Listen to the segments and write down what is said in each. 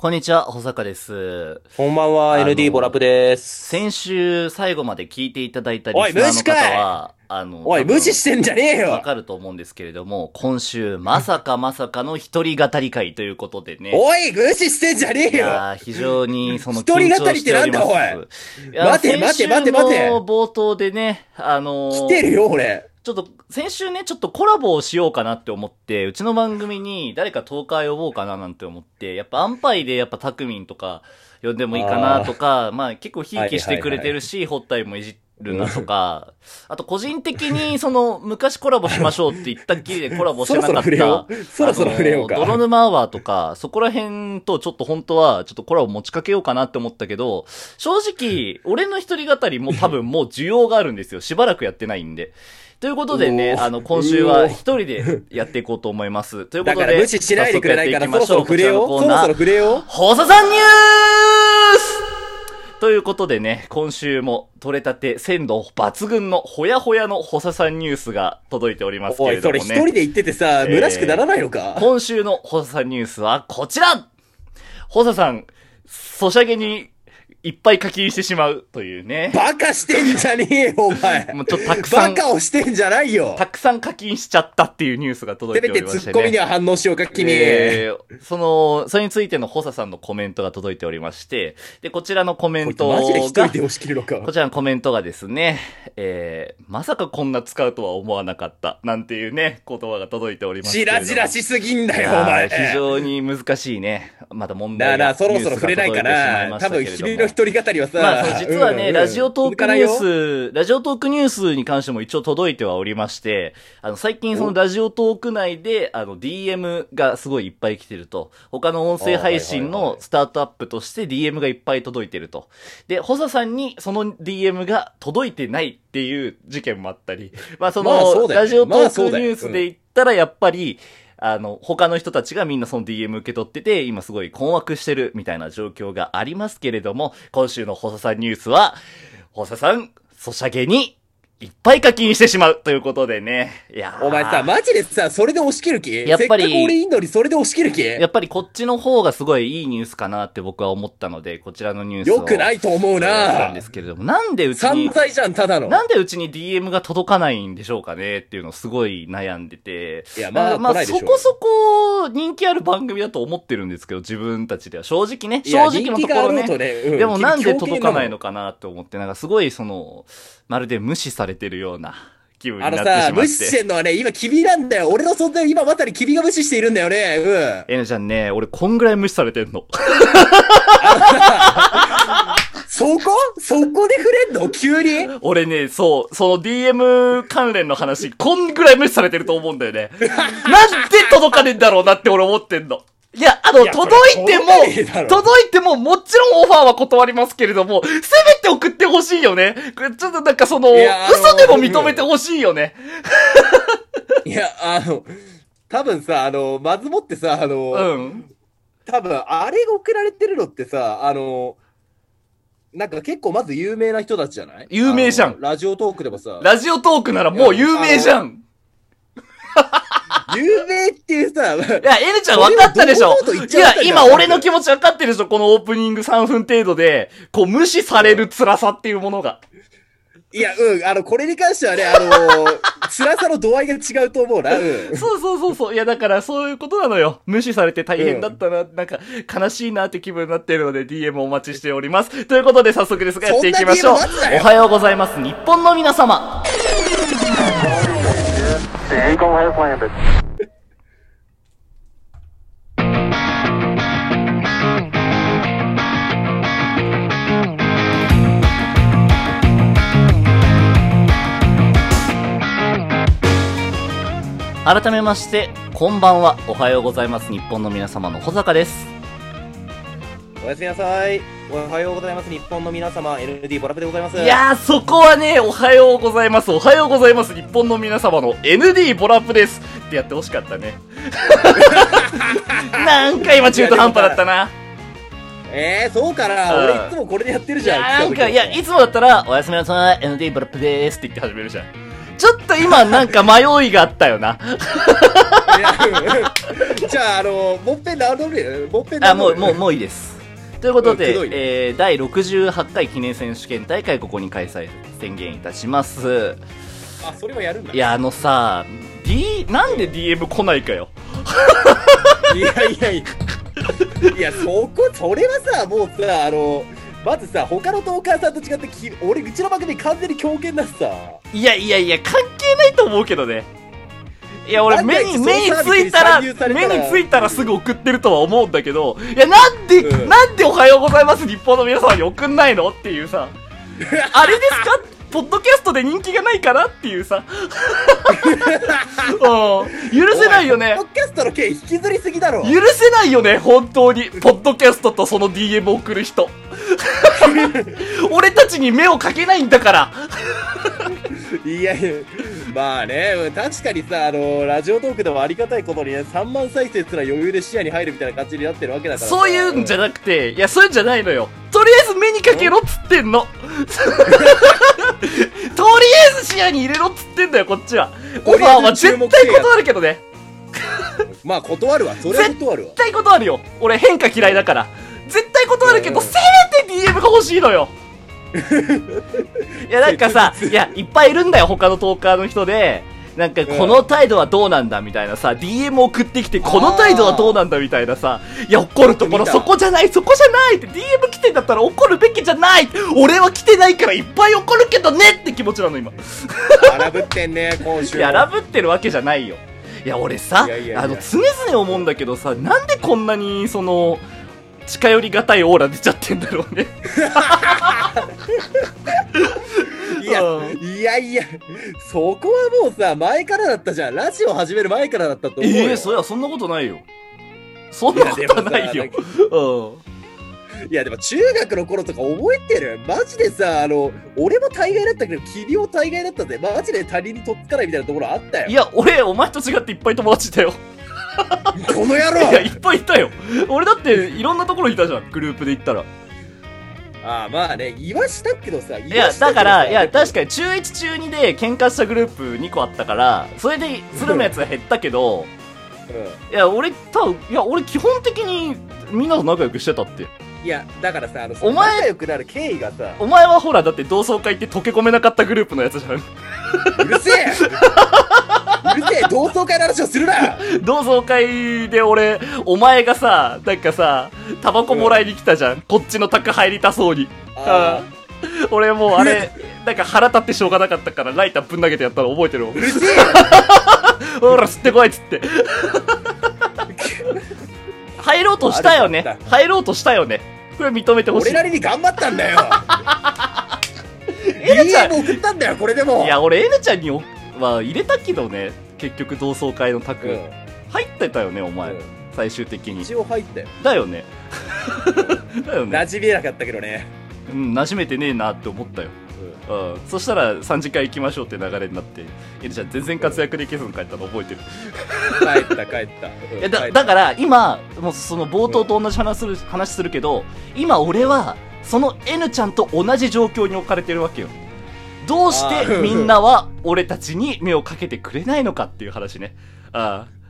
こんにちは、保坂です。こんばんは、ND ボラップです。先週最後まで聞いていただいたリおいスナーの方は、あの、おい、無視してんじゃねえわよかると思うんですけれども、今週、まさかまさかの一人語り会ということでね。おい、無視してんじゃねいえよ非常にその一人語りってなんだおいや待て待て待て待て冒頭でね、あのー来てるよ、俺。ちょっと、先週ね、ちょっとコラボをしようかなって思って、うちの番組に誰かトーカー呼ぼうかななんて思って、やっぱアンパイでやっぱタクミンとか呼んでもいいかなとか、まあ結構ひいきしてくれてるし、ホッタイもいじるなとか、あと個人的にその昔コラボしましょうって言ったっきりでコラボしてなかった。そろそろ触れようそろそろ触れようか泥沼アワーとか、そこら辺とちょっと本当はちょっとコラボ持ちかけようかなって思ったけど、正直、俺の一人語りも多分もう需要があるんですよ。しばらくやってないんで。ということでね、あの、今週は一人でやっていこうと思います。ということで、だから無視しないでくれないから、そろそろ触れよう。そろそろろ。触れよう。放送さんニュースということでね、今週も取れたて鮮度抜群のほやほやの補佐さんニュースが届いておりますけれどもね。れ一人で言っててさ、えー虚しくならないのか？今週の補佐さんニュースはこちら補佐さん、ソシャゲにいっぱい課金してしまうというね。バカしてんじゃねえよ、お前。もうちょっとたくさん、バカをしてんじゃないよ。たくさん課金しちゃったっていうニュースが届いせめておりましてね。てツッコミには反応しようか、君。えーその、それについての補佐さんのコメントが届いておりまして、で、こちらのコメントが、マジで一人で押し切るのかこ。ちらのコメントがですね、えー、まさかこんな使うとは思わなかった、なんていうね、言葉が届いておりますけじ。らじらしすぎんだよ、お前。非常に難しいね。まだ問だから、題が。そろそろ触れないかな。多分、君の一人語りはさ、まあ、実はね、うんうんラジオトークニュース、ラジオトークニュースに関しても一応届いてはおりまして、あの、最近そのラジオトーク内で、あの、DM がすごいいっぱい来てると。他の音声配信のスタートアップとして DM がいっぱい届いてると。で、補佐さんにその DM が届いてないっていう事件もあったり、まあその、まあそうだよラジオトークニュースで言ったらやっぱり、ああの、他の人たちがみんなその DM 受け取ってて、今すごい困惑してるみたいな状況がありますけれども、今週の補佐さんニュースは、補佐さん、ソシャゲにいっぱい課金してしまうということでね。いやーお前さ、マジでさ、それで押し切る気？やっぱりせっかく俺いいのにそれで押し切る気？やっぱりこっちの方がすごいいいニュースかなって僕は思ったので、こちらのニュースを。よくないと思うな選んですけれども、なんでうちに、散財じゃん、ただの。なんでうちに DM が届かないんでしょうかねっていうのをすごい悩んでて。いやまあまあ、そうこそこ人気ある番組だと思ってるんですけど、自分たちでは。正直ね。正直のところね。ねうんでもなんで届かないのかかなって思って、なんかすごいその、まるで無視されてるような気分になあのってしまって。さ、無視してんのはね、今君なんだよ。俺の存在を今まさに君が無視しているんだよね。うん。えなちゃんね、俺こんぐらい無視されてんの。そこ？そこで触れんの？急に？俺ね、そう、その DM 関連の話、こんぐらい無視されてると思うんだよね。なんで届かねえんだろうなって俺思ってんの。いや、あの、届いても届いても、もちろんオファーは断りますけれども、せめて送ってほしいよね。ちょっとなんかその、嘘でも認めてほしいよね。いや、あの、多分さ、あの、まずもってさ、あの、うん。多分、あれが送られてるのってさ、あの、なんか結構まず有名な人たちじゃない？有名じゃんラジオトークでもさ、ラジオトークならもう有名じゃん。有名っていうさ、いや、エルちゃん分かったでしょいや今俺の気持ち分かってるでしょこのオープニング3分程度で、こう無視される辛さっていうものが。いや、うん、あの、これに関してはね、あの、辛さの度合いが違うと思うな、うん。そうそうそうそう。いや、だからそういうことなのよ。無視されて大変だったな、なんか、悲しいなって気分になっているので、DM お待ちしております。ということで、早速ですが、やっていきましょう。おはようございます。日本の皆様。The Eagle has landed. 改めまして、こんばんは。おはようございます。日本の皆様の保坂です。おやすみなさい。おはようございます。日本の皆様、ND ボラペでございます。いやー、そこはね、おはようございます。おはようございます。日本の皆様の ND ボラップです。ってやってほしかったね。なんか今中途半端だったな。えー、そうかな、うん俺いつもこれでやってるいじゃん。やなんか、いや、いつつもだったら、おやすみなさい、ND ブラップでーすって言って始めるじゃん。ちょっと今なんか迷いがあったよな。じゃあ、あの、もっぺんもっぺんあ、もう、もう、もういいです。ということでえー、第68回記念選手権大会ここに開催宣言いたします。あ、それはやるんだ。いや、あのさ、D、なんで DM 来ないかよ。いやいやいや。いや、そこ、それはさ、もうさ、あの、まずさ、他のトーカーさんと違ってき、俺、うちの番組完全に狂犬だしさ。いやいやいや、関係ないと思うけどね。いや、俺、目に、目についたら、目についたらすぐ送ってるとは思うんだけど、いや、なんで、うんなんでおはようございます日本の皆様に送んないのっていうさ、あれですか？ポッドキャストで人気がないからっていうさ。うん。許せないよねポッ。ドキャストの件引きずりすぎだろ。許せないよね、本当に。ポッドキャストとその DM を送る人。俺たちに目をかけないんだから。いやいや、まあね、確かにさ、あの、ラジオトークでもありがたいことにね、3万再生すら余裕で視野に入るみたいな感じになってるわけだからさ。そういうんじゃなくて、いや、そういうんじゃないのよ。とりあえず目にかけろっつってんの。とりあえず視野に入れろっつってんだよ、こっちは。オファーは絶対断るけどね。まあ断るわ、それは断るわ絶。対断るよ。俺変化嫌いだから。絶対断るけど、うんせめて DM が欲しいのよ。いや、なんかさ、いや、いっぱいいるんだよ、他のトーカーの人で。なんか、この態度はどうなんだみたいなさ、DM 送ってきて、この態度はどうなんだみたいなさ、いや、怒るところそこじゃない、そこじゃないって、DM 来てんだったら怒るべきじゃない俺は来てないからいっぱい怒るけどねって気持ちなの、今。荒ぶってんね、今週も。いや、ラブってるわけじゃないよ。いや、俺さ、いやいやいやあの、常々思うんだけどさ、なんでこんなに、その、近寄りがたいオーラ出ちゃってんだろうね。いやうん、いやいや、そこはもうさ、前からだったじゃん。ラジオ始める前からだったと思うよ。ええそりゃそんなことないよ。そんなことはないよ。うん。いや、でも中学の頃とか覚えてる？マジでさ、あの、俺も大概だったけど、君も大概だったぜ。マジで他人にとっつかないみたいなところあったよ。いや、俺、お前と違っていっぱい友達だよ。この野いや、郎いっぱいいたよ。俺だって、いろんなところいたじゃん、グループで行ったら。ああ、まあね、言わしたけどさ、いいや、だから、いや、確かに中1中2で喧嘩したグループ2個あったから、それで、つるむやつが減ったけど、いや、俺、多分いや、俺基本的に、みんなと仲良くしてたって。いや、だからさ、あの、お前仲良くなる経緯がさ、お前はほら、だって同窓会って溶け込めなかったグループのやつじゃん。うるせえうるせえ同窓会の話をするな 同窓会で俺、お前がさ、なんかさ、タバコもらいに来たじゃん。こっちの宅入りたそうに。あ俺もうあれ、なんか腹立ってしょうがなかったから、ライターぶん投げてやったの覚えてるもんう。るせえ ほら、吸ってこいっつって。入ろうとしたよね。入ろうとしたよね。これ認めてほしい。俺なりに頑張ったんだよ エルちゃん送ったんだよ、これでもいや、俺、エルちゃんにおは入れたけどね。結局同窓会の卓。うん入ってたよね、お前。うん最終的に。一応入ったよ。だよね。だよね。馴染めなかったけどね。うん、馴染めてねえなって思ったよ。うん。そしたら3次会行きましょうって流れになって、エルちゃん全然活躍できずに帰ったの覚えてる。帰った、帰った。いやだだから今、もうその冒頭と同じ話する,、話するけど、今俺は、その N ちゃんと同じ状況に置かれてるわけよ。どうしてみんなは俺たちに目をかけてくれないのかっていう話ね。ああ。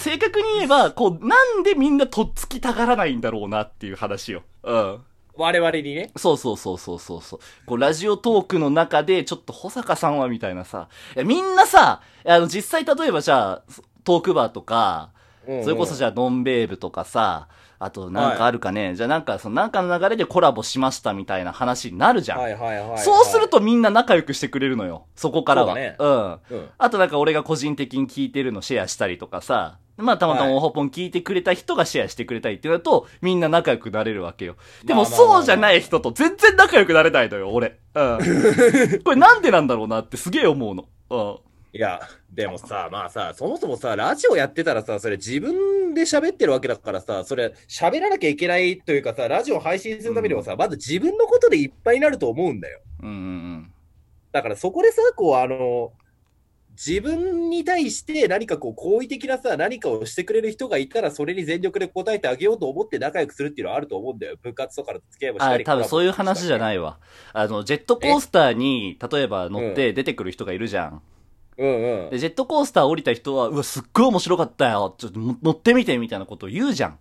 正確に言えば、こう、なんでみんなとっつきたがらないんだろうなっていう話よ。うん。我々にね。そうそうそうそうそうそう。こう、ラジオトークの中で、ちょっと保坂さんはみたいなさ、いやみんなさ、あの、実際例えばじゃあ、トークバーとか、それこそじゃあ、ノンベーブとかさ、あとなんかあるかね、じゃあなんか、そのなんかの流れでコラボしましたみたいな話になるじゃん。はいはいはいはい。そうするとみんな仲良くしてくれるのよ。そこからは。そうだねうん。うん。あとなんか俺が個人的に聞いてるのシェアしたりとかさ、まあたまたまはいオホポン聞いてくれた人がシェアしてくれたりっていうのと、みんな仲良くなれるわけよ。でもそうじゃない人と全然仲良くなれないのよ、俺。うん。これなんでなんだろうなってすげえ思うの。うん。いや、でもさ、まあさ、そもそもさ、ラジオやってたらさ、それ自分で喋ってるわけだからさ、それ喋らなきゃいけないというかさ、ラジオ配信するためにはさ、まず自分のことでいっぱいになると思うんだよ。うんうんだからそこでさ、こう、あの、自分に対して何かこう、好意的なさ、何かをしてくれる人がいたら、それに全力で応えてあげようと思って仲良くするっていうのはあると思うんだよ。部活とかの付き合いもしたあ、り。。多分そういう話じゃないいわ。あの、ジェットコースターに、例えば乗って出てくる人がいるじゃん。うんうんで、。ジェットコースター降りた人は、うわ、すっごい面白かったよ。ちょっとも乗ってみて、みたいなことを言うじゃん。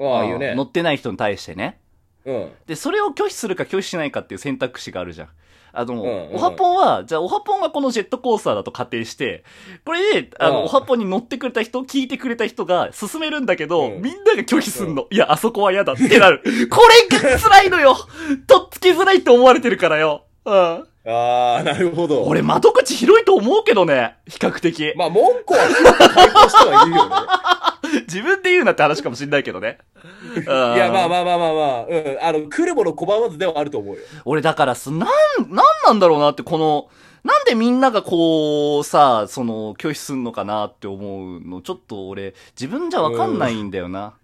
ああ、いいよね乗。ってない人に対してね。うん。で、それを拒否するか拒否しないかっていう選択肢があるじゃん。あの、んうんおはぽんは、じゃあおはぽんがこのジェットコースターだと仮定して、これで、あの、うんおはぽんに乗ってくれた人、聞いてくれた人が進めるんだけど、うんみんなが拒否すんの。いや、あそこは嫌だってなる。これが辛いのよとっつきづらいって思われてるからよ。うん。ああ、なるほど。俺、窓口広いと思うけどね。比較的。まあ、文句はしてはいるよね。自分で言うなって話かもしんないけどね。い いや、まあまあまあまあまあ、うん。あの、来るもの拒まずではあると思うよ。俺だからす、なん、なんなんだろうなって、この、なんでみんながこう、さ、その、拒否すんのかなって思うの、ちょっと俺、自分じゃわかんないんだよな。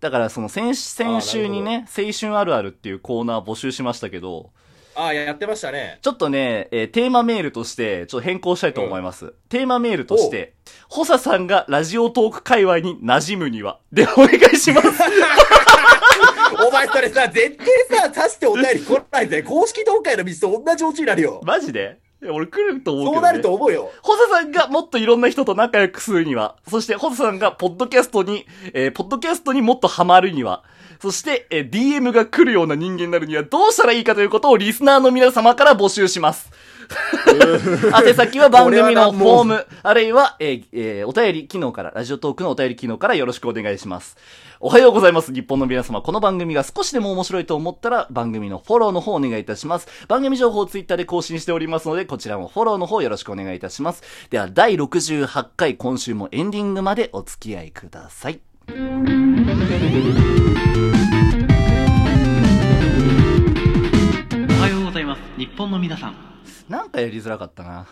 だから、その先、先週にね、青春あるあるっていうコーナー募集しましたけど、ああ、やってましたね。ちょっとね、えーテーマメールとして、ちょっと変更したいと思います。テーマメールとして、ホサさんがラジオトーク界隈に馴染むには、で、お願いします。お前それさ、絶対さ、刺してお便り来ないぜ。公式東海の道と同じオチになるよ。マジで？いや俺来ると思うけど、ね。そうなると思うよ。ホサさんがもっといろんな人と仲良くするには、そしてホサさんがポッドキャストに、えーポッドキャストにもっとハマるには、そして、えー DM が来るような人間になるにはどうしたらいいかということをリスナーの皆様から募集します。宛先は番組のフォーム、あるいは、えーえーお便り機能から、ラジオトークのお便り機能からよろしくお願いします。おはようございます。日本の皆様。この番組が少しでも面白いと思ったら、番組のフォローの方お願いいたします。番組情報をツイッターで更新しておりますので、こちらもフォローの方よろしくお願いいたします。では、第68回、今週もエンディングまでお付き合いください。本の皆さん。なんかやりづらかったな。